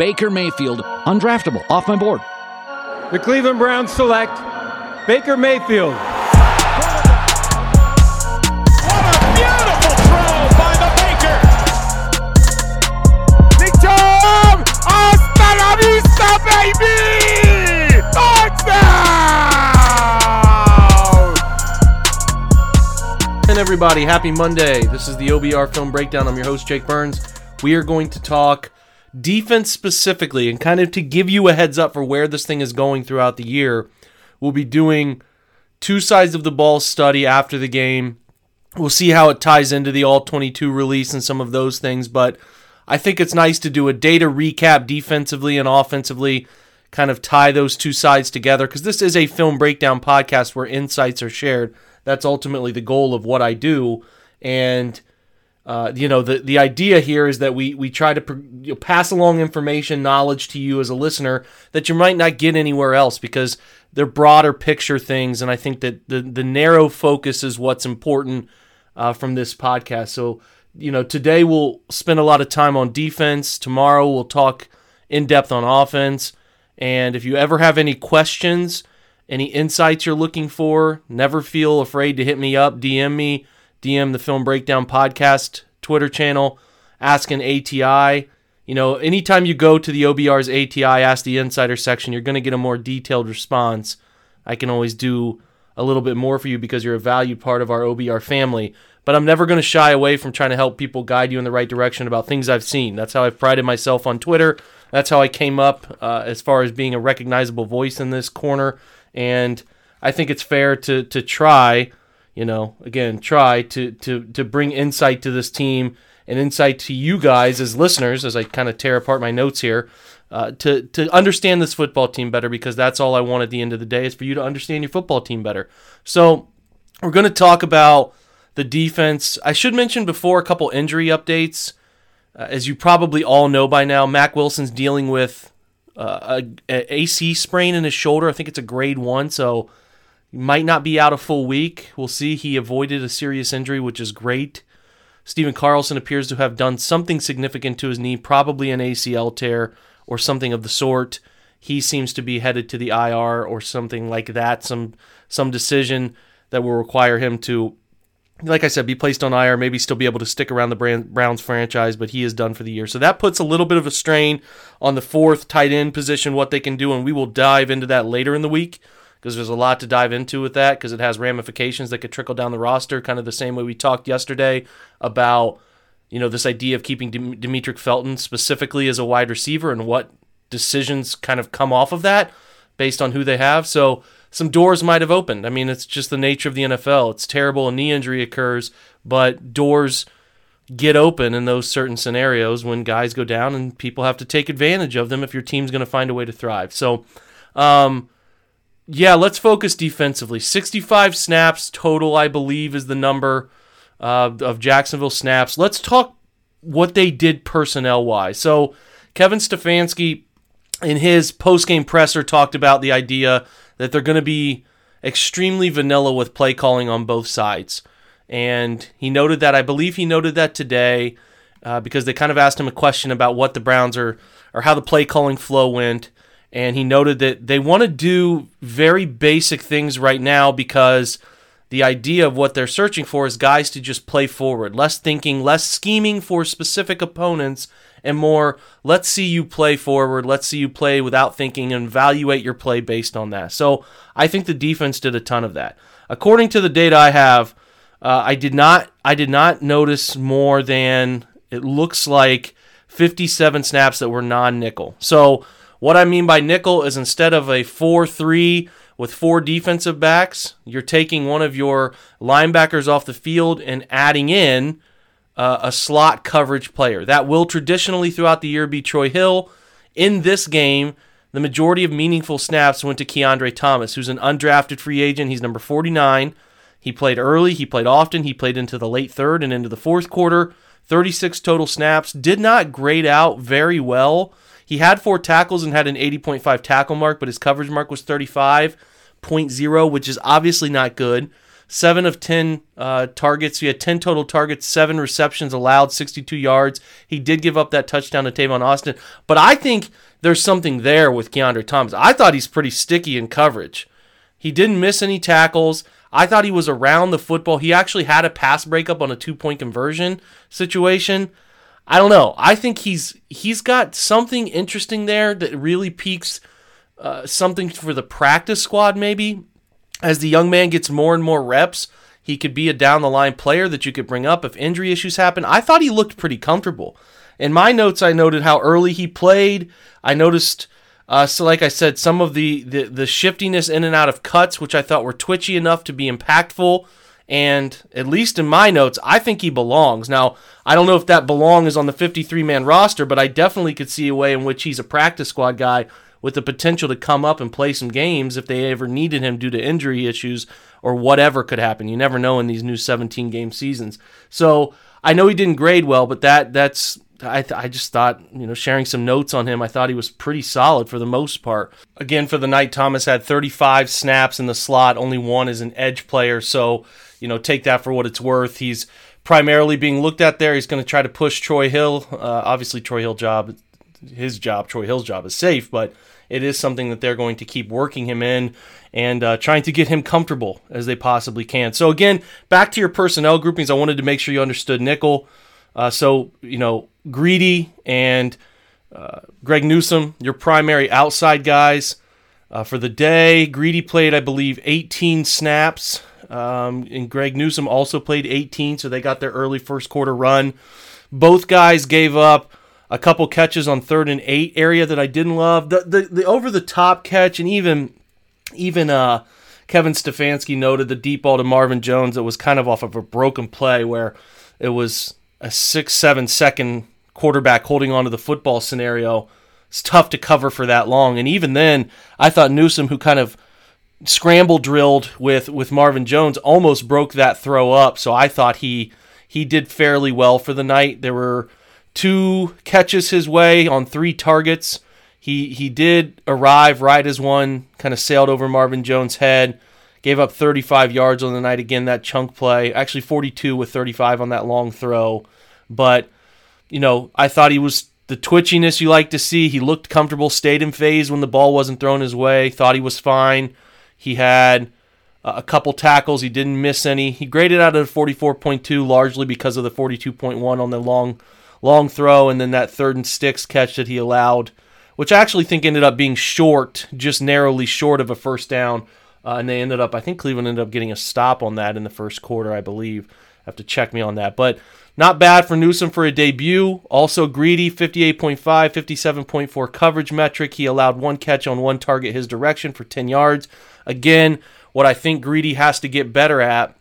Baker Mayfield, undraftable, off my board. The Cleveland Browns select Baker Mayfield. What a beautiful throw by the Baker. Big Tom! Hasta la vista, baby! Touchdown! And everybody, happy Monday. This is the OBR Film Breakdown. I'm your host, Jake Burns. We are going to talk defense specifically and kind of to give you a heads up for where this thing is going throughout the year. We'll be doing two sides of the ball study after the game. We'll see how it ties into the All 22 release and some of those things, but I think it's nice to do a data recap defensively and offensively, kind of tie those two sides together because this is a film breakdown podcast where insights are shared. That's ultimately the goal of what I do. And uh, you know, the, the idea here is that we, we try to pr- you know, pass along information, knowledge to you as a listener that you might not get anywhere else because they're broader picture things. And I think that the, the narrow focus is what's important uh, from this podcast. So, you know, today we'll spend a lot of time on defense. Tomorrow we'll talk in depth on offense. And if you ever have any questions, any insights you're looking for, never feel afraid to hit me up, DM me. DM the Film Breakdown Podcast Twitter channel, ask an ATI. You know, anytime you go to the OBR's ATI, ask the insider section, you're going to get a more detailed response. I can always do a little bit more for you because you're a valued part of our OBR family. But I'm never going to shy away from trying to help people guide you in the right direction about things I've seen. That's how I've prided myself on Twitter. That's how I came up uh, as far as being a recognizable voice in this corner. And I think it's fair to to try you know, again, try to to to bring insight to this team and insight to you guys as listeners, as I kind of tear apart my notes here, uh, to to understand this football team better because that's all I want at the end of the day is for you to understand your football team better. So we're going to talk about the defense. I should mention before a couple injury updates. Uh, as you probably all know by now, Mack Wilson's dealing with uh, a, a AC sprain in his shoulder. I think it's a grade one, so he might not be out a full week. We'll see. He avoided a serious injury, which is great. Stephen Carlson appears to have done something significant to his knee, probably an ACL tear or something of the sort. He seems to be headed to the IR or something like that. Some some decision that will require him to, like I said, be placed on IR. Maybe still be able to stick around the Browns franchise, but he is done for the year. So that puts a little bit of a strain on the fourth tight end position, what they can do, and we will dive into that later in the week because there's a lot to dive into with that because it has ramifications that could trickle down the roster, kind of the same way we talked yesterday about you know this idea of keeping Demetric Felton specifically as a wide receiver and what decisions kind of come off of that based on who they have. So some doors might have opened. I mean, it's just the nature of the NFL. It's terrible a knee injury occurs, but doors get open in those certain scenarios when guys go down and people have to take advantage of them if your team's going to find a way to thrive. So, um, yeah, let's focus defensively. 65 snaps total, I believe, is the number uh, of Jacksonville snaps. Let's talk what they did personnel wise. So, Kevin Stefanski, in his post game presser, talked about the idea that they're going to be extremely vanilla with play calling on both sides. And he noted that, I believe he noted that today uh, because they kind of asked him a question about what the Browns are, or how the play calling flow went and he noted that they want to do very basic things right now because the idea of what they're searching for is guys to just play forward, less thinking, less scheming for specific opponents, and more let's see you play forward, let's see you play without thinking and evaluate your play based on that. So I think the defense did a ton of that. According to the data I have, uh, I did not I did not notice more than it looks like 57 snaps that were non-nickel. So what I mean by nickel is instead of a 4 3 with four defensive backs, you're taking one of your linebackers off the field and adding in uh, a slot coverage player. That will traditionally throughout the year be Troy Hill. In this game, the majority of meaningful snaps went to Kiondre Thomas, who's an undrafted free agent. He's number 49. He played early, he played often, he played into the late third and into the fourth quarter. 36 total snaps, did not grade out very well he had four tackles and had an 80.5 tackle mark, but his coverage mark was 35.0, which is obviously not good. seven of 10 uh, targets. He had 10 total targets, seven receptions allowed, 62 yards. He did give up that touchdown to Tavon Austin. But I think there's something there with Kiondre Thomas. I thought he's pretty sticky in coverage. He didn't miss any tackles. I thought he was around the football. He actually had a pass breakup on a two point conversion situation. I don't know. I think he's he's got something interesting there that really peaks uh, something for the practice squad. Maybe as the young man gets more and more reps, he could be a down the line player that you could bring up if injury issues happen. I thought he looked pretty comfortable. In my notes, I noted how early he played. I noticed uh, so, like I said, some of the, the the shiftiness in and out of cuts, which I thought were twitchy enough to be impactful. And at least in my notes, I think he belongs. Now, I don't know if that belong is on the 53 man roster, but I definitely could see a way in which he's a practice squad guy with the potential to come up and play some games if they ever needed him due to injury issues or whatever could happen. You never know in these new 17 game seasons. So I know he didn't grade well, but that that's I, th- I just thought, you know, sharing some notes on him, I thought he was pretty solid for the most part. Again, for the night, Thomas had 35 snaps in the slot, only one as an edge player. So, you know, take that for what it's worth. He's primarily being looked at there. He's going to try to push Troy Hill. Uh, obviously, Troy Hill job, his job, Troy Hill's job is safe, but it is something that they're going to keep working him in and uh, trying to get him comfortable as they possibly can. So, again, back to your personnel groupings, I wanted to make sure you understood nickel. Uh, so, you know, Greedy and uh, Greg Newsome, your primary outside guys uh, for the day. Greedy played, I believe, 18 snaps, um, and Greg Newsome also played 18, so they got their early first quarter run. Both guys gave up a couple catches on third and eight area that I didn't love. The the, the over the top catch and even even uh, Kevin Stefanski noted the deep ball to Marvin Jones that was kind of off of a broken play where it was a six, seven second quarterback holding onto the football scenario. It's tough to cover for that long. And even then, I thought Newsome, who kind of scramble drilled with, with Marvin Jones, almost broke that throw up. So I thought he he did fairly well for the night. There were two catches his way on three targets. He he did arrive right as one kind of sailed over Marvin Jones' head. Gave up 35 yards on the night. Again, that chunk play. Actually, 42 with 35 on that long throw. But, you know, I thought he was the twitchiness you like to see. He looked comfortable, stayed in phase when the ball wasn't thrown his way, thought he was fine. He had uh, a couple tackles. He didn't miss any. He graded out at 44.2 largely because of the 42.1 on the long long throw and then that third and sticks catch that he allowed, which I actually think ended up being short, just narrowly short of a first down uh, and they ended up, I think Cleveland ended up getting a stop on that in the first quarter, I believe. I Have to check me on that. But not bad for Newsome for a debut. Also greedy, 58.5, 57.4 coverage metric. He allowed one catch on one target his direction for 10 yards. Again, what I think Greedy has to get better at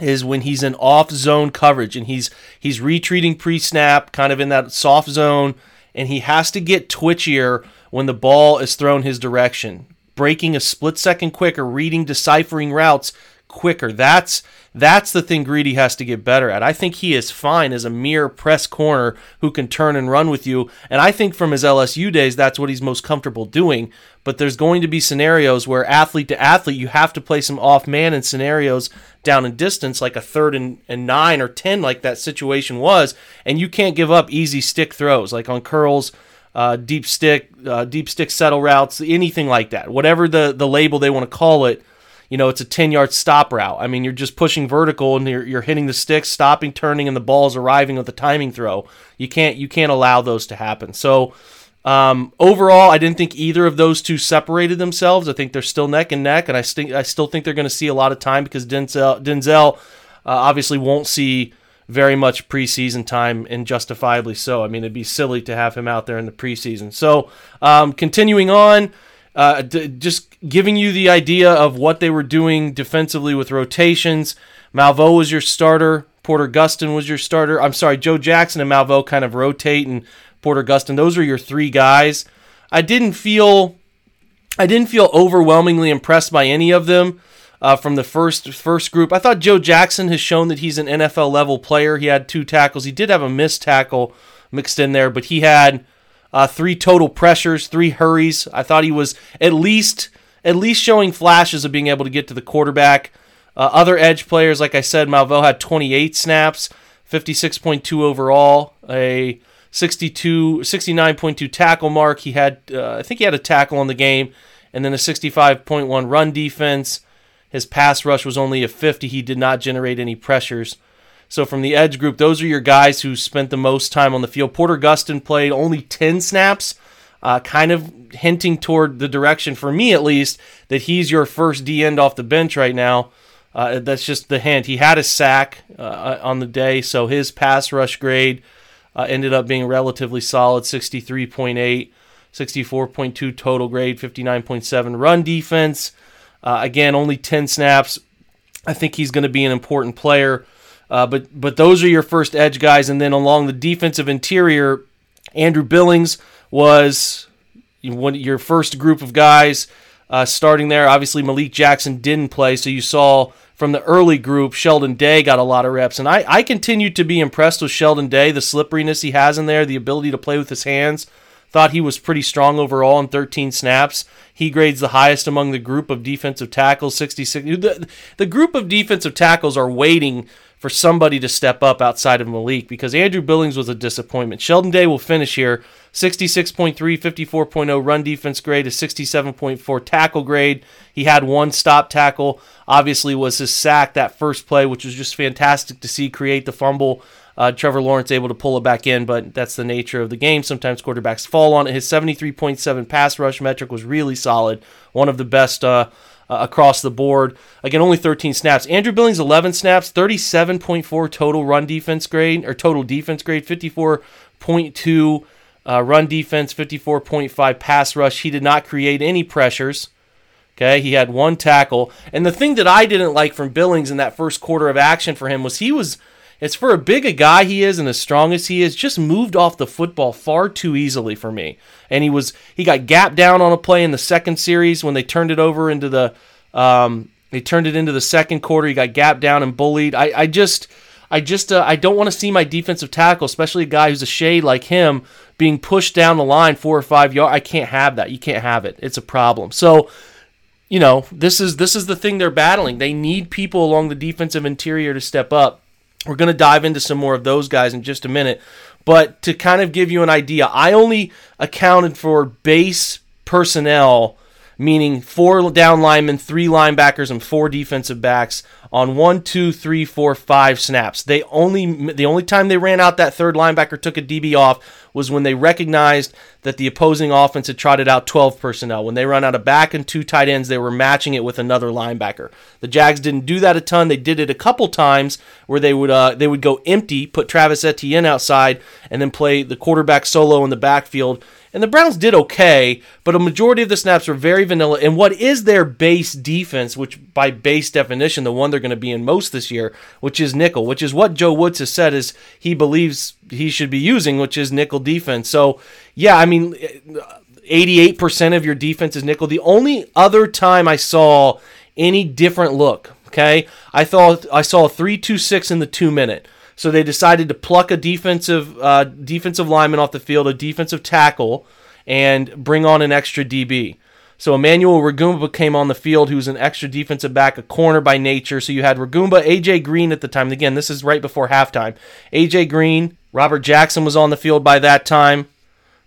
is when he's in off zone coverage and he's he's retreating pre-snap, kind of in that soft zone, and he has to get twitchier when the ball is thrown his direction breaking a split second quicker, reading, deciphering routes quicker. That's that's the thing Greedy has to get better at. I think he is fine as a mere press corner who can turn and run with you. And I think from his LSU days, that's what he's most comfortable doing. But there's going to be scenarios where athlete to athlete, you have to play some off man in scenarios down in distance, like a third and, and nine or 10, like that situation was. And you can't give up easy stick throws, like on curls uh, deep stick, uh, deep stick settle routes, anything like that. Whatever the, the label they want to call it, you know, it's a 10 yard stop route. I mean, you're just pushing vertical and you're, you're hitting the sticks, stopping, turning, and the ball's arriving with the timing throw. You can't you can't allow those to happen. So um, overall, I didn't think either of those two separated themselves. I think they're still neck and neck, and I, st- I still think they're going to see a lot of time because Denzel Denzel uh, obviously won't see very much preseason time and justifiably so. I mean, it'd be silly to have him out there in the preseason. So, um, continuing on, uh, d- just giving you the idea of what they were doing defensively with rotations. Malveaux was your starter. Porter Gustin was your starter. I'm sorry, Joe Jackson and Malveaux kind of rotate, and Porter Gustin. Those are your three guys. I didn't feel, I didn't feel overwhelmingly impressed by any of them uh, from the first first group. I thought Joe Jackson has shown that he's an NFL level player. He had two tackles. He did have a missed tackle mixed in there, but he had uh, three total pressures, three hurries. I thought he was at least at least showing flashes of being able to get to the quarterback. Uh, other edge players, like I said, Malveaux had 28 snaps, 56.2 overall, a 62, 69.2 tackle mark. He had, uh, I think he had a tackle on the game, and then a 65.1 run defense. His pass rush was only a 50. He did not generate any pressures. So from the edge group, those are your guys who spent the most time on the field. Porter Gustin played only 10 snaps, uh, kind of hinting toward the direction, for me at least, that he's your first D end off the bench right now. Uh, that's just the hint. He had a sack uh, on the day, so his pass rush grade uh, ended up being relatively solid 63.8, 64.2 total grade, 59.7 run defense. Uh, again, only 10 snaps. I think he's going to be an important player. Uh, but but those are your first edge guys, and then along the defensive interior, Andrew Billings was one your first group of guys uh, starting there. Obviously, Malik Jackson didn't play, so you saw from the early group, Sheldon Day got a lot of reps, and I I continue to be impressed with Sheldon Day, the slipperiness he has in there, the ability to play with his hands. Thought he was pretty strong overall in 13 snaps. He grades the highest among the group of defensive tackles, 66. The, the group of defensive tackles are waiting for somebody to step up outside of Malik because Andrew Billings was a disappointment. Sheldon Day will finish here 66.3, 54.0 run defense grade, a 67.4 tackle grade. He had one stop tackle. Obviously, was his sack that first play, which was just fantastic to see create the fumble. Uh, Trevor Lawrence able to pull it back in, but that's the nature of the game. Sometimes quarterbacks fall on it. His 73.7 pass rush metric was really solid, one of the best uh, uh, across the board. Again, only 13 snaps. Andrew Billings 11 snaps, 37.4 total run defense grade or total defense grade, 54.2 uh, run defense, 54.5 pass rush. He did not create any pressures. Okay, he had one tackle. And the thing that I didn't like from Billings in that first quarter of action for him was he was it's for a big a guy he is and as strong as he is, just moved off the football far too easily for me. And he was he got gapped down on a play in the second series when they turned it over into the um, they turned it into the second quarter. He got gapped down and bullied. I, I just I just uh, I don't want to see my defensive tackle, especially a guy who's a shade like him, being pushed down the line four or five yards. I can't have that. You can't have it. It's a problem. So you know this is this is the thing they're battling. They need people along the defensive interior to step up. We're going to dive into some more of those guys in just a minute. But to kind of give you an idea, I only accounted for base personnel, meaning four down linemen, three linebackers, and four defensive backs on one, two, three, four, five snaps. They only the only time they ran out that third linebacker took a DB off was when they recognized that the opposing offense had trotted out 12 personnel. When they run out of back and two tight ends, they were matching it with another linebacker. The Jags didn't do that a ton. They did it a couple times where they would uh, they would go empty, put Travis Etienne outside, and then play the quarterback solo in the backfield and the Browns did okay, but a majority of the snaps were very vanilla. And what is their base defense, which by base definition, the one they're going to be in most this year, which is nickel, which is what Joe Woods has said is he believes he should be using, which is nickel defense. So, yeah, I mean, 88% of your defense is nickel. The only other time I saw any different look, okay, I thought I saw a 3-2-6 in the two minute. So they decided to pluck a defensive uh, defensive lineman off the field, a defensive tackle, and bring on an extra DB. So Emmanuel Rugamba came on the field, who's an extra defensive back, a corner by nature. So you had Rugamba, AJ Green at the time. Again, this is right before halftime. AJ Green, Robert Jackson was on the field by that time,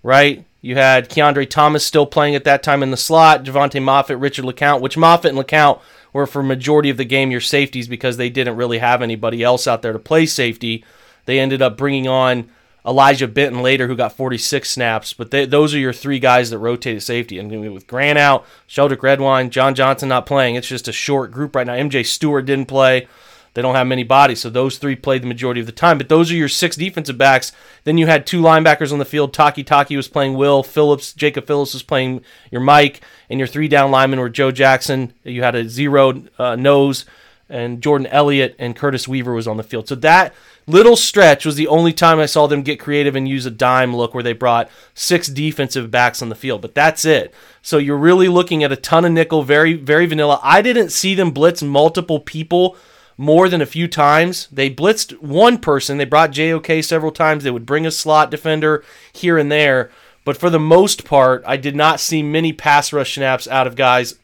right? You had Kiondre Thomas still playing at that time in the slot, Jovante Moffatt, Richard LeCounte, which Moffatt and LeCounte were for majority of the game your safeties because they didn't really have anybody else out there to play safety. They ended up bringing on Elijah Benton later, who got 46 snaps. But they, those are your three guys that rotated safety. And with Grant out, Sheldrick Redwine, John Johnson not playing, it's just a short group right now. MJ Stewart didn't play. They don't have many bodies, so those three played the majority of the time. But those are your six defensive backs. Then you had two linebackers on the field. Takitaki was playing Will Phillips. Jacob Phillips was playing your Mike. And your three down linemen were Joe Jackson. You had a zero uh, nose. And Jordan Elliott and Curtis Weaver was on the field. So that little stretch was the only time I saw them get creative and use a dime look where they brought six defensive backs on the field. But that's it. So you're really looking at a ton of nickel, very, very vanilla. I didn't see them blitz multiple people more than a few times. They blitzed one person. They brought JOK several times. They would bring a slot defender here and there. But for the most part, I did not see many pass rush snaps out of guys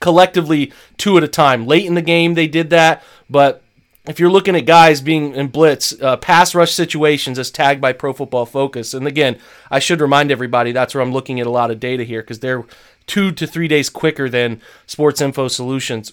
collectively two at a time. Late in the game, they did that, but if you're looking at guys being in blitz, uh, pass rush situations as tagged by Pro Football Focus, and again, I should remind everybody that's where I'm looking at a lot of data here because they're two to three days quicker than Sports Info Solutions.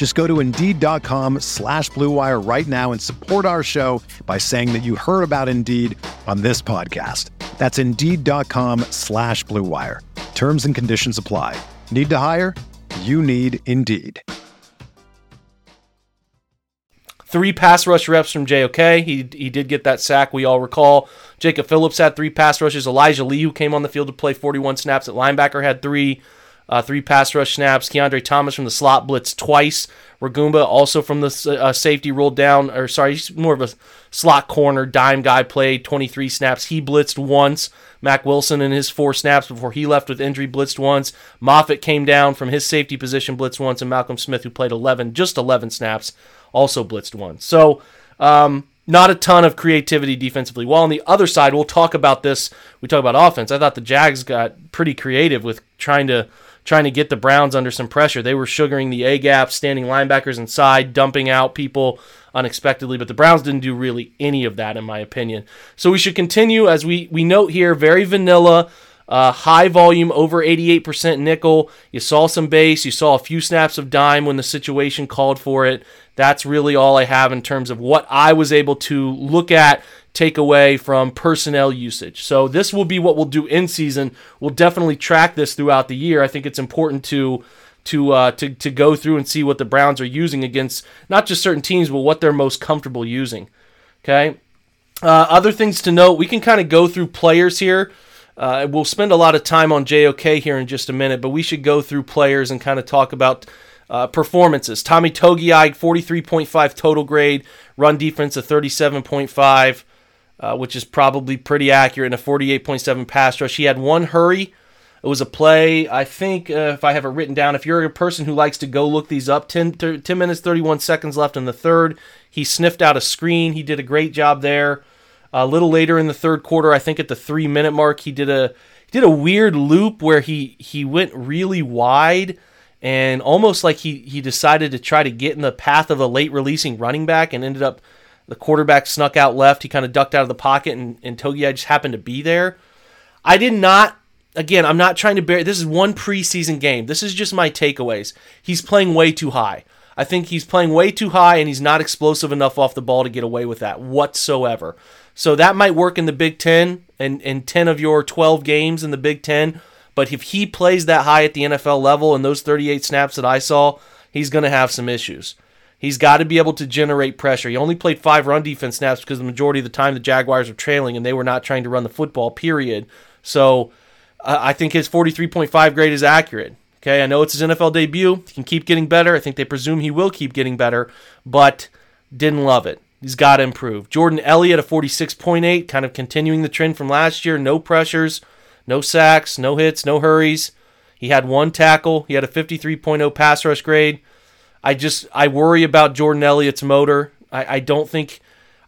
Just go to Indeed.com slash BlueWire right now and support our show by saying that you heard about Indeed on this podcast. That's Indeed.com slash BlueWire. Terms and conditions apply. Need to hire? You need Indeed. Three pass rush reps from JOK. He, he did get that sack, we all recall. Jacob Phillips had three pass rushes. Elijah Lee, who came on the field to play 41 snaps at linebacker, had three. Uh, three pass rush snaps. Kiondre Thomas from the slot blitz twice. Rugamba also from the uh, safety rolled down, or sorry, he's more of a slot corner dime guy. Played 23 snaps. He blitzed once. Mack Wilson in his four snaps before he left with injury blitzed once. Moffatt came down from his safety position blitzed once, and Malcolm Smith, who played 11, just 11 snaps, also blitzed once. So. Um, not a ton of creativity defensively. While on the other side, we'll talk about this. We talk about offense. I thought the Jags got pretty creative with trying to trying to get the Browns under some pressure. They were sugaring the A gap, standing linebackers inside, dumping out people unexpectedly, but the Browns didn't do really any of that, in my opinion. So we should continue, as we, we note here, very vanilla. Uh, high volume, over 88% nickel. You saw some base. You saw a few snaps of dime when the situation called for it. That's really all I have in terms of what I was able to look at take away from personnel usage. So this will be what we'll do in season. We'll definitely track this throughout the year. I think it's important to to uh, to to go through and see what the Browns are using against not just certain teams, but what they're most comfortable using. Okay. Uh, other things to note: we can kind of go through players here. Uh, we'll spend a lot of time on JOK here in just a minute, but we should go through players and kind of talk about uh, performances. Tommy Togiai, 43.5 total grade, run defense of 37.5 uh, which is probably pretty accurate, and a 48.7 pass rush. He had one hurry. It was a play, I think, uh, if I have it written down. If you're a person who likes to go look these up, 10, 10 minutes, 31 seconds left in the third. He sniffed out a screen. He did a great job there. A little later in the third quarter, I think at the three minute mark, he did a he did a weird loop where he he went really wide and almost like he he decided to try to get in the path of a late releasing running back and ended up the quarterback snuck out left. He kind of ducked out of the pocket, and, and Togiai just happened to be there. I did not. Again, I'm not trying to bear. This is one preseason game. This is just my takeaways. He's playing way too high. I think he's playing way too high, and he's not explosive enough off the ball to get away with that whatsoever. So that might work in the Big Ten and, and 10 of your 12 games in the Big Ten. But if he plays that high at the NFL level and those 38 snaps that I saw, he's going to have some issues. He's got to be able to generate pressure. He only played five run defense snaps because the majority of the time the Jaguars were trailing and they were not trying to run the football, period. So I think his 43.5 grade is accurate. Okay, I know it's his NFL debut. He can keep getting better. I think they presume he will keep getting better, but didn't love it. He's got to improve. Jordan Elliott, a 46.8, kind of continuing the trend from last year. No pressures, no sacks, no hits, no hurries. He had one tackle. He had a 53.0 pass rush grade. I just I worry about Jordan Elliott's motor. I, I don't think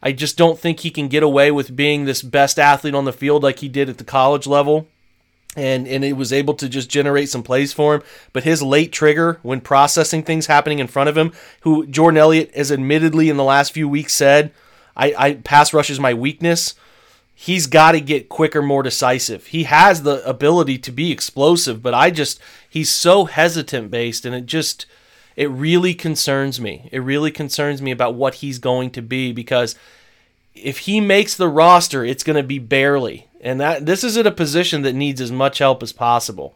I just don't think he can get away with being this best athlete on the field like he did at the college level. And and it was able to just generate some plays for him. But his late trigger when processing things happening in front of him, who Jordan Elliott has admittedly in the last few weeks said, I, I pass rush is my weakness. He's got to get quicker, more decisive. He has the ability to be explosive, but I just he's so hesitant based, and it just it really concerns me. It really concerns me about what he's going to be because if he makes the roster, it's going to be barely. And that this is at a position that needs as much help as possible.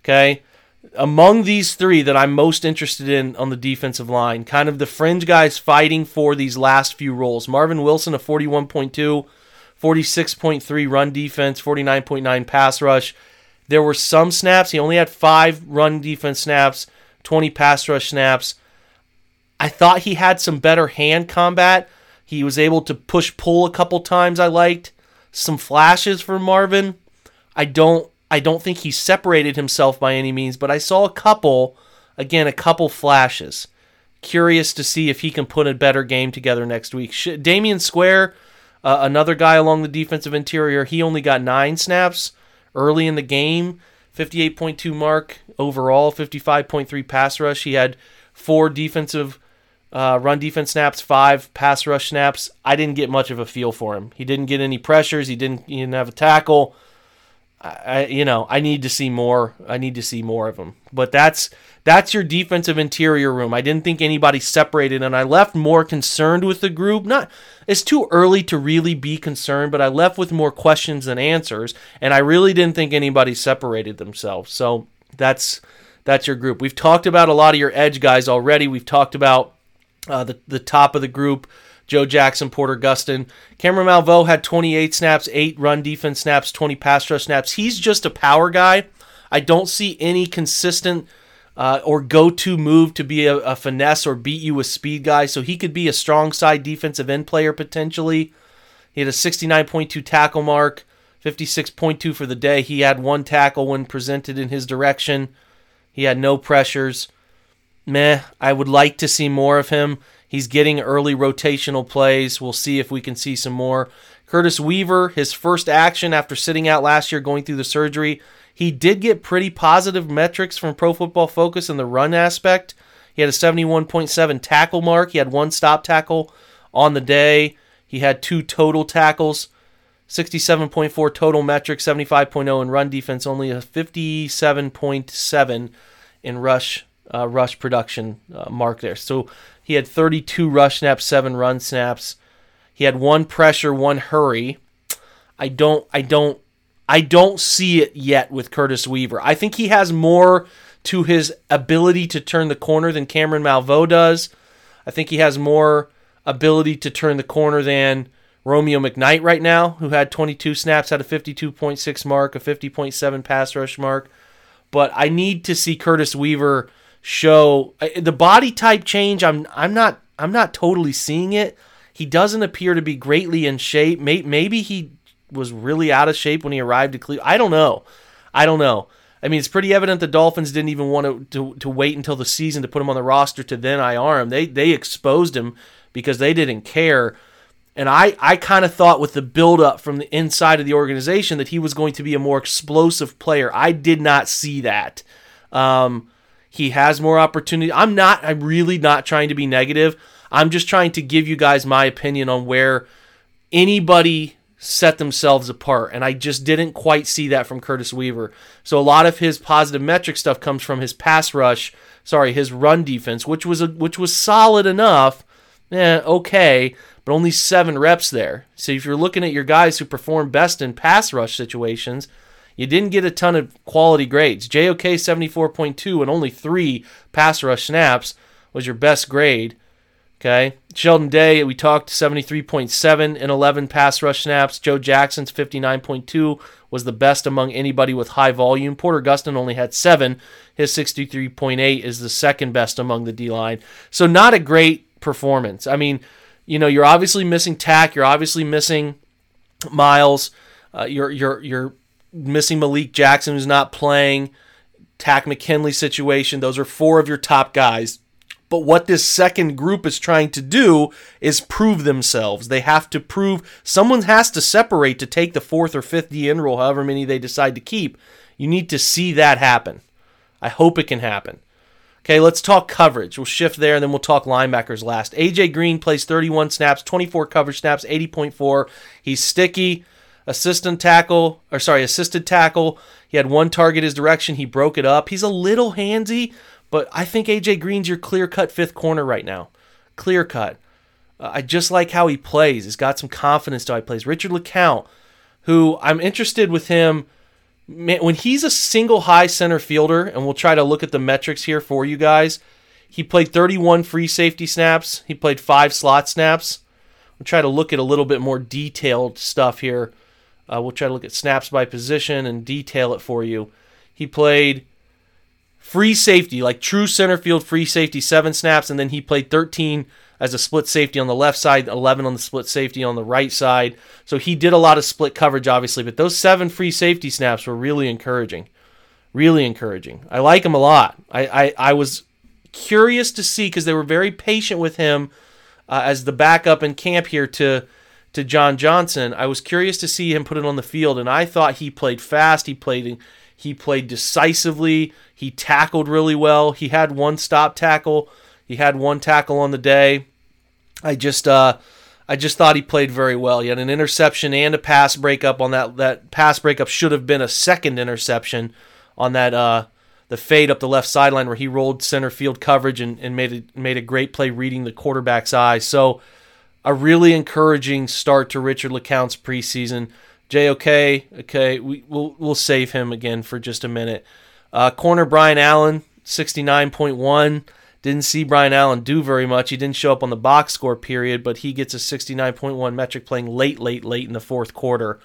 Okay? Among these three that I'm most interested in on the defensive line, kind of the fringe guys fighting for these last few roles. Marvin Wilson, a 41.2, 46.3 run defense, 49.9 pass rush. There were some snaps. He only had five run defense snaps, 20 pass rush snaps. I thought he had some better hand combat. He was able to push pull a couple times. I liked some flashes from Marvin. I don't I don't think he separated himself by any means, but I saw a couple again a couple flashes. Curious to see if he can put a better game together next week. Damion Square, uh, another guy along the defensive interior, he only got nine snaps early in the game. 58.2 mark overall, 55.3 pass rush. He had four defensive uh, run defense snaps, five pass rush snaps. I didn't get much of a feel for him. He didn't get any pressures. He didn't. He didn't have a tackle. I, you know, I need to see more. I need to see more of him. But that's that's your defensive interior room. I didn't think anybody separated, and I left more concerned with the group. Not it's too early to really be concerned, but I left with more questions than answers, and I really didn't think anybody separated themselves. So that's that's your group. We've talked about a lot of your edge guys already. We've talked about uh, the the top of the group. Joe Jackson, Porter Gustin. Cameron Malveaux had 28 snaps, 8 run defense snaps, 20 pass rush snaps. He's just a power guy. I don't see any consistent uh, or go to move to be a, a, finesse or beat you with speed guy. So he could be a strong side defensive end player potentially. He had a 69.2 tackle mark, 56.2 for the day. He had one tackle when presented in his direction. He had no pressures meh. I would like to see more of him. He's getting early rotational plays. We'll see if we can see some more. Curtis Weaver, his first action after sitting out last year going through the surgery, he did get pretty positive metrics from Pro Football Focus in the run aspect. He had a 71.7 tackle mark. He had one stop tackle on the day. He had two total tackles, 67.4 total metrics, 75.0 in run defense, only a 57.7 in rush uh, rush production uh, mark there. So he had 32 rush snaps, seven run snaps. He had one pressure, one hurry. I don't, I don't, I don't see it yet with Curtis Weaver. I think he has more to his ability to turn the corner than Cameron Malveaux does. I think he has more ability to turn the corner than Romeo McKnight right now, who had 22 snaps, had a 52.6 mark, a 50.7 pass rush mark. But I need to see Curtis Weaver show the body type change. I'm I'm not I'm not totally seeing it. He doesn't appear to be greatly in shape. Maybe he was really out of shape when he arrived to Cleveland. I don't know. I don't know. I mean, it's pretty evident the Dolphins didn't even want to, to, to wait until the season to put him on the roster to then IR him. They they exposed him because they didn't care. And I, I kind of thought with the buildup from the inside of the organization that he was going to be a more explosive player. I did not see that. Um, he has more opportunity. I'm not, I'm really not trying to be negative. I'm just trying to give you guys my opinion on where anybody set themselves apart. And I just didn't quite see that from Curtis Weaver. So a lot of his positive metric stuff comes from his pass rush, sorry, his run defense, which was a, which was solid enough. Eh, okay, but only seven reps there. So if you're looking at your guys who perform best in pass rush situations, you didn't get a ton of quality grades. JOK 74.2 and only three pass rush snaps was your best grade. Okay. Sheldon Day, we talked 73.7 and 11 pass rush snaps. Joe Jackson's 59.2 was the best among anybody with high volume. Porter Gustin only had seven. His 63.8 is the second best among the D line. So, not a great performance. I mean, you know, you're obviously missing Takk. You're obviously missing Myles. Uh, you're, you're, you're missing Malik Jackson, who's not playing, Takk McKinley situation. Those are four of your top guys. But what this second group is trying to do is prove themselves. They have to prove someone has to separate to take the fourth or fifth DN role, however many they decide to keep. You need to see that happen. I hope it can happen. Okay, let's talk coverage. We'll shift there and then we'll talk linebackers last. AJ Green plays 31 snaps, 24 coverage snaps, 80.4. He's sticky assistant tackle, or sorry, assisted tackle. He had one target his direction. He broke it up. He's a little handsy, but I think AJ Green's your clear cut fifth corner right now. Clear cut. Uh, I just like how he plays. He's got some confidence to how he plays. Richard LeCounte, who I'm interested with him man, when he's a single high center fielder, and we'll try to look at the metrics here for you guys. He played 31 free safety snaps. He played five slot snaps. We'll try to look at a little bit more detailed stuff here. Uh, we'll try to look at snaps by position and detail it for you. He played free safety, like true center field free safety, seven snaps, and then he played 13 as a split safety on the left side, 11 on the split safety on the right side. So he did a lot of split coverage, obviously, but those seven free safety snaps were really encouraging. Really encouraging. I like him a lot. I, I, I was curious to see because they were very patient with him uh, as the backup in camp here to to John Johnson. I was curious to see him put it on the field, and I thought he played fast. He played he played decisively. He tackled really well. He had one stop tackle. He had one tackle on the day. I just uh, I just thought he played very well. He had an interception and a pass breakup on that. That pass breakup should have been a second interception on that uh, the fade up the left sideline where he rolled center field coverage and, and made a, made a great play reading the quarterback's eyes. So a really encouraging start to Richard LeCounte's preseason. JOK, okay, we, we'll, we'll save him again for just a minute. Uh, corner Brian Allen, 69.1. Didn't see Brian Allen do very much. He didn't show up on the box score period, but he gets a 69.1 metric playing late, late, late in the fourth quarter.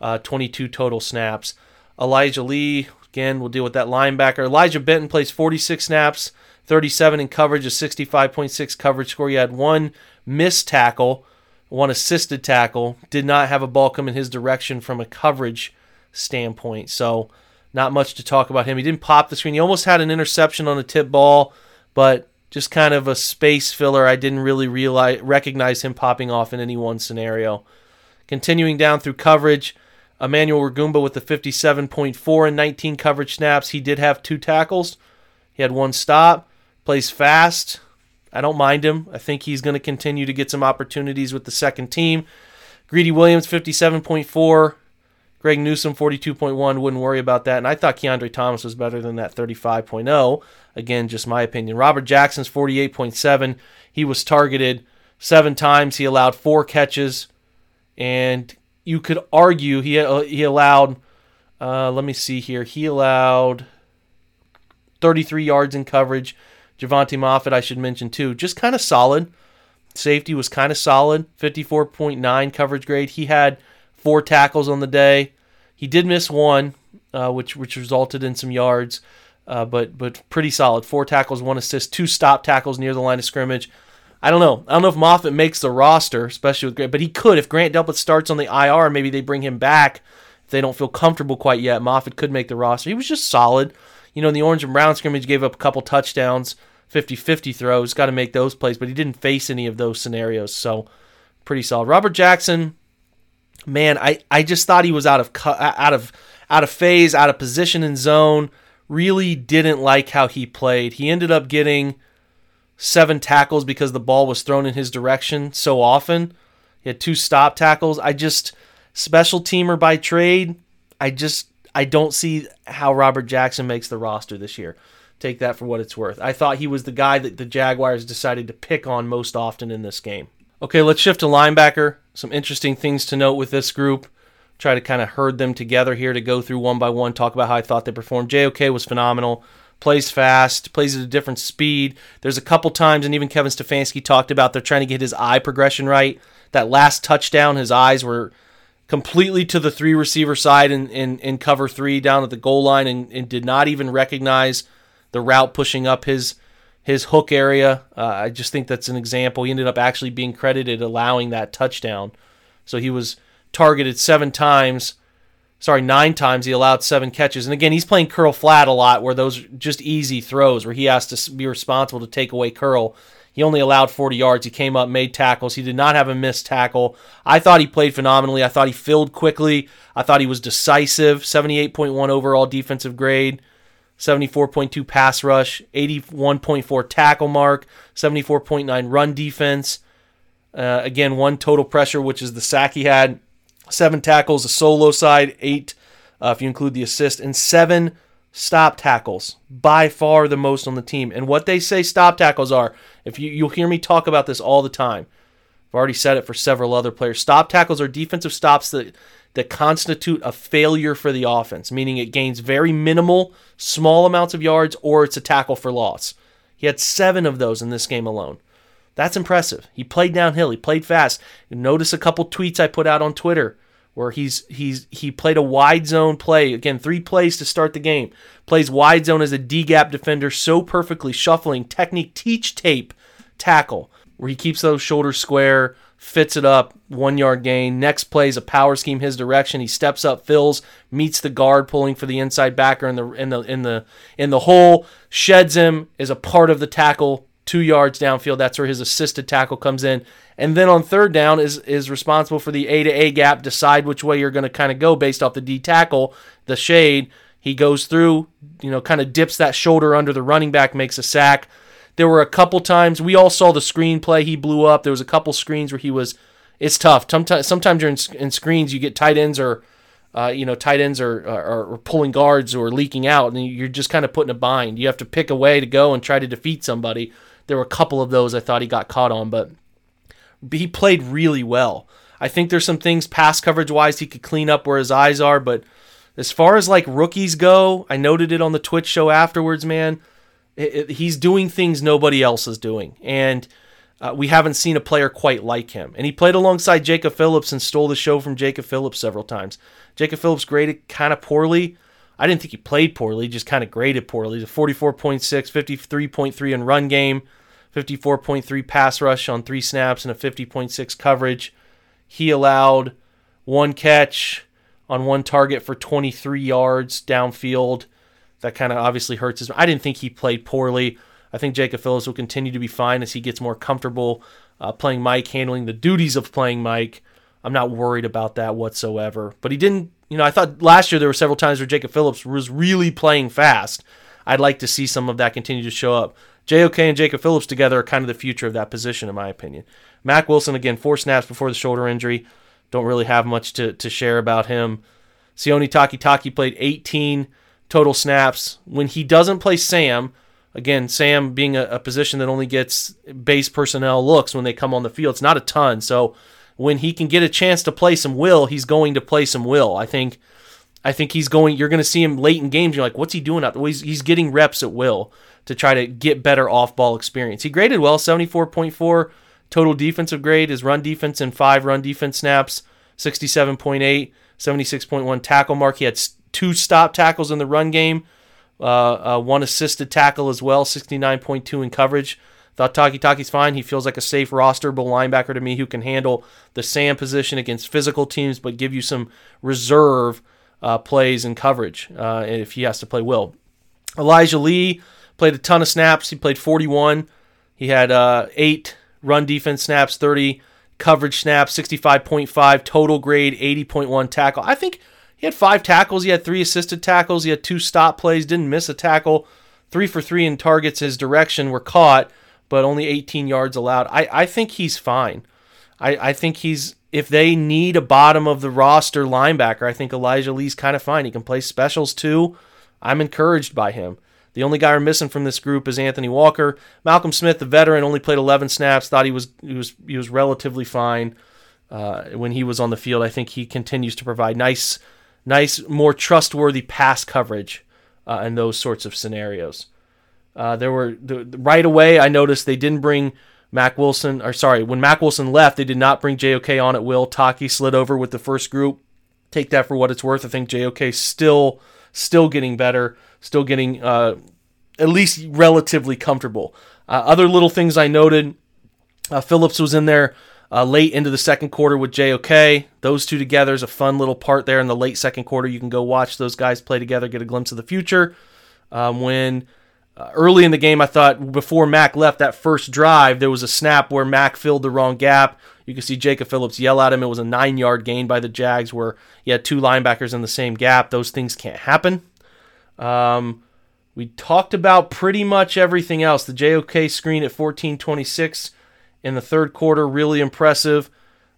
Uh, 22 total snaps. Elijah Lee, again, we'll deal with that linebacker. Elijah Benton plays 46 snaps, 37 in coverage, a 65.6 coverage score. He had one missed tackle, one assisted tackle. Did not have a ball come in his direction from a coverage standpoint. So, not much to talk about him. He didn't pop the screen. He almost had an interception on a tip ball but just kind of a space filler. I didn't really realize recognize him popping off in any one scenario. Continuing down through coverage, Emmanuel Rugamba with the 57.4 and 19 coverage snaps. He did have two tackles. He had one stop. Plays fast. I don't mind him. I think he's going to continue to get some opportunities with the second team. Greedy Williams 57.4. Greg Newsome 42.1. Wouldn't worry about that. And I thought Kiondre Thomas was better than that 35.0. Again, just my opinion. Robert Jackson's 48.7. He was targeted seven times. He allowed four catches, and you could argue he uh, he allowed. Uh, let me see here. He allowed 33 yards in coverage. Jovante Moffatt, I should mention too, just kind of solid. Safety was kind of solid. 54.9 coverage grade. He had four tackles on the day. He did miss one, uh, which which resulted in some yards. Uh, but but pretty solid. Four tackles, one assist, two stop tackles near the line of scrimmage. I don't know. I don't know if Moffatt makes the roster, especially with Grant, but he could if Grant Delpit starts on the IR. Maybe they bring him back if they don't feel comfortable quite yet. Moffatt could make the roster. He was just solid. You know, in the orange and brown scrimmage, gave up a couple touchdowns, 50-50 throws. Got to make those plays, but he didn't face any of those scenarios. So pretty solid. Robert Jackson, man, I, I just thought he was out of out of out of phase, out of position in zone really didn't like how he played. He ended up getting seven tackles because the ball was thrown in his direction so often. He had two stop tackles. I just special teamer by trade. I just I don't see how Robert Jackson makes the roster this year. Take that for what it's worth. I thought he was the guy that the Jaguars decided to pick on most often in this game. Okay, let's shift to linebacker. Some interesting things to note with this group try to kind of herd them together here to go through one by one, talk about how I thought they performed. JOK was phenomenal. Plays fast, plays at a different speed. There's a couple times, and even Kevin Stefanski talked about they're trying to get his eye progression right. That last touchdown, his eyes were completely to the three receiver side in, in, in cover three down at the goal line and, and did not even recognize the route pushing up his his hook area. Uh, I just think that's an example. He ended up actually being credited allowing that touchdown. So he was targeted seven times. Sorry, nine times. He allowed seven catches. And again, he's playing curl flat a lot, where those are just easy throws, where he has to be responsible to take away curl. He only allowed 40 yards. He came up, made tackles. He did not have a missed tackle. I thought he played phenomenally. I thought he filled quickly. I thought he was decisive. 78.1 overall defensive grade, 74.2 pass rush, 81.4 tackle mark, 74.9 run defense. Uh, again, one total pressure, which is the sack he had seven tackles, a solo side, eight uh, if you include the assist, and seven stop tackles. By far the most on the team. And what they say stop tackles are, if you you'll hear me talk about this all the time. I've already said it for several other players. Stop tackles are defensive stops that that constitute a failure for the offense, meaning it gains very minimal, small amounts of yards, or it's a tackle for loss. He had seven of those in this game alone. That's impressive. He played downhill. He played fast. Notice a couple tweets I put out on Twitter where he's he's he played a wide zone play again, three plays to start the game. Plays wide zone as a D gap defender so perfectly, shuffling technique teach tape tackle where he keeps those shoulders square, fits it up, one yard gain. Next plays a power scheme his direction. He steps up, fills, meets the guard pulling for the inside backer in the in the in the in the hole, sheds him, is a part of the tackle two yards downfield. That's where his assisted tackle comes in. And then on third down is is responsible for the A to A gap, decide which way you're going to kind of go based off the D tackle, the shade. He goes through, you know, kind of dips that shoulder under the running back, makes a sack. There were a couple times we all saw the screenplay he blew up. There was a couple screens where he was. It's tough. Sometimes, sometimes you're in, in screens, you get tight ends or, uh, you know, tight ends are, are, are pulling guards or leaking out, and you're just kind of put in a bind. You have to pick a way to go and try to defeat somebody. There were a couple of those I thought he got caught on, but he played really well. I think there's some things pass coverage wise he could clean up where his eyes are, but as far as like rookies go, I noted it on the Twitch show afterwards, man. He's doing things nobody else is doing, and uh, we haven't seen a player quite like him. And he played alongside Jacob Phillips and stole the show from Jacob Phillips several times. Jacob Phillips graded kind of poorly. I didn't think he played poorly, just kind of graded poorly. The 44.6, 53.3 in run game, 54.3 pass rush on three snaps, and a 50.6 coverage. He allowed one catch on one target for 23 yards downfield. That kind of obviously hurts his. I didn't think he played poorly. I think Jacob Phillips will continue to be fine as he gets more comfortable uh, playing Mike, handling the duties of playing Mike. I'm not worried about that whatsoever. But he didn't, you know, I thought last year there were several times where Jacob Phillips was really playing fast. I'd like to see some of that continue to show up. JOK and Jacob Phillips together are kind of the future of that position, in my opinion. Mack Wilson, again, four snaps before the shoulder injury. Don't really have much to, to share about him. Sione Takitaki played 18 total snaps. When he doesn't play Sam, again, Sam being a, a, position that only gets base personnel looks when they come on the field, it's not a ton. So when he can get a chance to play some will, he's going to play some will. I think I think he's going you're going to see him late in games you're like what's he doing out? Well, he's, he's getting reps at will to try to get better off-ball experience. He graded well, 74.4 total defensive grade, his run defense and 5 run defense snaps, 67.8, 76.1 tackle mark. He had two stop tackles in the run game, uh, uh, one assisted tackle as well, 69.2 in coverage. Thought Takitaki's fine. He feels like a safe rosterable linebacker to me who can handle the Sam position against physical teams, but give you some reserve uh, plays and coverage uh, if he has to play Will. Elijah Lee played a ton of snaps. He played 41. He had uh, eight run defense snaps, 30 coverage snaps, 65.5 total grade, 80.1 tackle. I think he had five tackles. He had three assisted tackles. He had two stop plays. Didn't miss a tackle. Three for three in targets his direction were caught, but only 18 yards allowed. I, I think he's fine. I, I think he's if they need a bottom of the roster linebacker, I think Elijah Lee's kind of fine. He can play specials too. I'm encouraged by him. The only guy we're missing from this group is Anthony Walker. Malcolm Smith, the veteran, only played 11 snaps. Thought he was he was he was relatively fine uh, when he was on the field. I think he continues to provide nice nice, more trustworthy pass coverage uh, in those sorts of scenarios. Uh, there were right away. I noticed they didn't bring Mack Wilson, or sorry, when Mack Wilson left, they did not bring JOK on at will. Taki slid over with the first group. Take that for what it's worth. I think JOK still still getting better, still getting uh, at least relatively comfortable. Uh, other little things I noted. Uh, Phillips was in there uh, late into the second quarter with JOK. Those two together is a fun little part there in the late second quarter. You can go watch those guys play together, get a glimpse of the future. Um, when uh, early in the game, I thought before Mack left that first drive, there was a snap where Mack filled the wrong gap. You can see Jacob Phillips yell at him. It was a nine yard gain by the Jags where he had two linebackers in the same gap. Those things can't happen. Um, we talked about pretty much everything else. The JOK screen at 1426 in the third quarter, really impressive.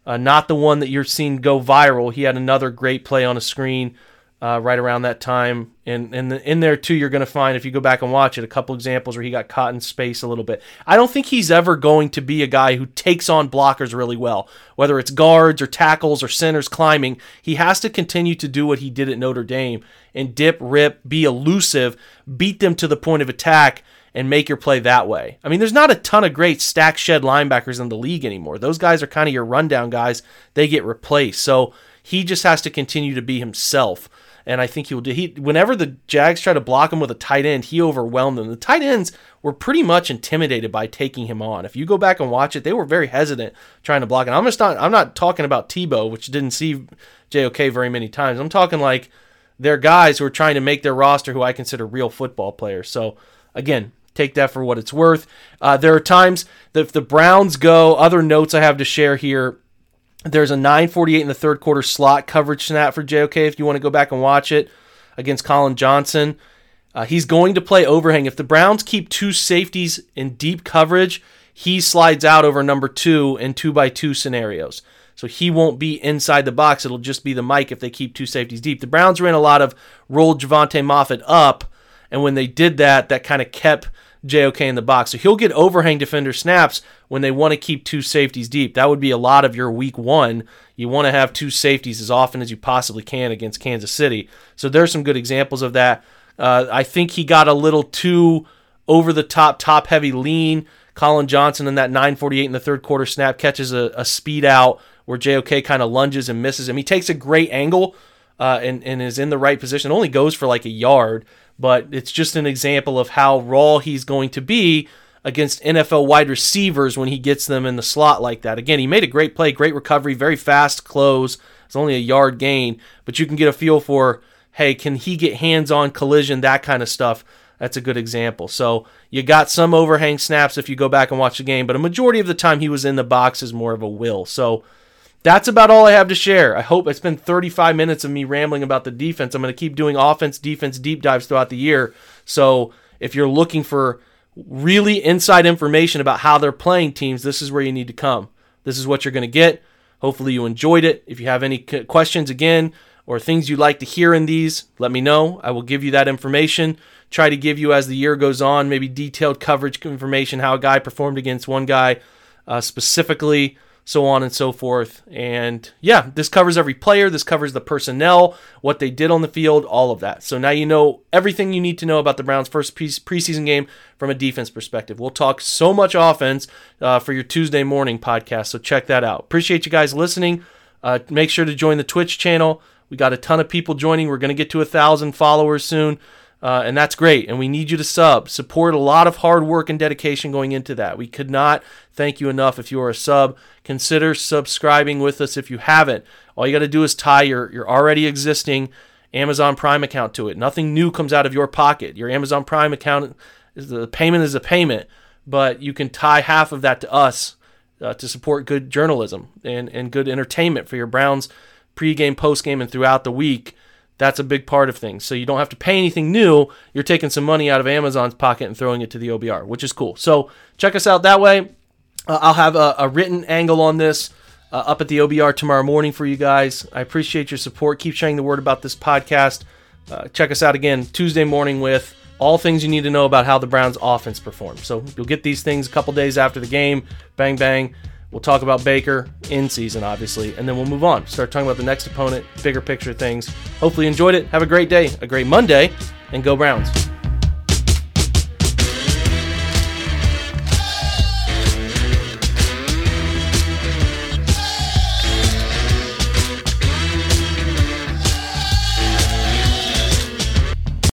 Uh, not the one that you're seeing go viral. He had another great play on a screen uh, right around that time. And, and the, in there, too, you're going to find, if you go back and watch it, a couple examples where he got caught in space a little bit. I don't think he's ever going to be a guy who takes on blockers really well, whether it's guards or tackles or centers climbing. He has to continue to do what he did at Notre Dame and dip, rip, be elusive, beat them to the point of attack and make your play that way. I mean, there's not a ton of great stack shed linebackers in the league anymore. Those guys are kind of your rundown guys. They get replaced. So he just has to continue to be himself. And I think he will do. He whenever the Jags try to block him with a tight end, he overwhelmed them. The tight ends were pretty much intimidated by taking him on. If you go back and watch it, they were very hesitant trying to block. And I'm just not. I'm not talking about Tebow, which didn't see JOK very many times. I'm talking like they're guys who are trying to make their roster who I consider real football players. So again, take that for what it's worth. Uh, there are times that if the Browns go, other notes I have to share here. There's a 948 in the third quarter slot coverage snap for JOK if you want to go back and watch it against Collin Johnson. Uh, he's going to play overhang. If the Browns keep two safeties in deep coverage, he slides out over number two in two by two scenarios. So he won't be inside the box. It'll just be the Mike if they keep two safeties deep. The Browns ran a lot of roll Jovante Moffatt up, and when they did that, that kind of kept JOK in the box. So he'll get overhang defender snaps when they want to keep two safeties deep. That would be a lot of your week one. You want to have two safeties as often as you possibly can against Kansas City. So there's some good examples of that. Uh, I think he got a little too over the top, top heavy lean. Collin Johnson in that 948 in the third quarter snap catches a, a speed out where JOK kind of lunges and misses him. He takes a great angle uh, and, and is in the right position. It only goes for like a yard but it's just an example of how raw he's going to be against NFL wide receivers when he gets them in the slot like that. Again, he made a great play, great recovery, very fast close. It's only a yard gain, but you can get a feel for hey, can he get hands on collision, that kind of stuff. That's a good example. So you got some overhang snaps if you go back and watch the game, but a majority of the time he was in the box is more of a will. So that's about all I have to share. I hope it's been 35 minutes of me rambling about the defense. I'm going to keep doing offense, defense deep dives throughout the year. So if you're looking for really inside information about how they're playing teams, this is where you need to come. This is what you're going to get. Hopefully, you enjoyed it. If you have any questions again or things you'd like to hear in these, let me know. I will give you that information. Try to give you as the year goes on, maybe detailed coverage information, how a guy performed against one guy uh, specifically so on and so forth. And yeah, this covers every player, this covers the personnel, what they did on the field, all of that. So now you know everything you need to know about the Browns' first preseason game from a defense perspective. We'll talk so much offense uh, for your Tuesday morning podcast, so check that out. Appreciate you guys listening. Uh, make sure to join the Twitch channel. We got a ton of people joining. We're going to get to a thousand followers soon. Uh, and that's great. And we need you to sub. Support a lot of hard work and dedication going into that. We could not thank you enough if you are a sub. Consider subscribing with us if you haven't. All you got to do is tie your, your already existing Amazon Prime account to it. Nothing new comes out of your pocket. Your Amazon Prime account, the payment is a payment, but you can tie half of that to us uh, to support good journalism and, and good entertainment for your Browns pregame, postgame, and throughout the week. That's a big part of things. So you don't have to pay anything new. You're taking some money out of Amazon's pocket and throwing it to the OBR, which is cool. So check us out that way. Uh, I'll have a, a, written angle on this uh, up at the OBR tomorrow morning for you guys. I appreciate your support. Keep sharing the word about this podcast. Uh, check us out again Tuesday morning with all things you need to know about how the Browns offense performs. So you'll get these things a couple days after the game. Bang, bang. We'll talk about Baker in season, obviously, and then we'll move on. Start talking about the next opponent, bigger picture things. Hopefully, you enjoyed it. Have a great day, a great Monday, and go Browns.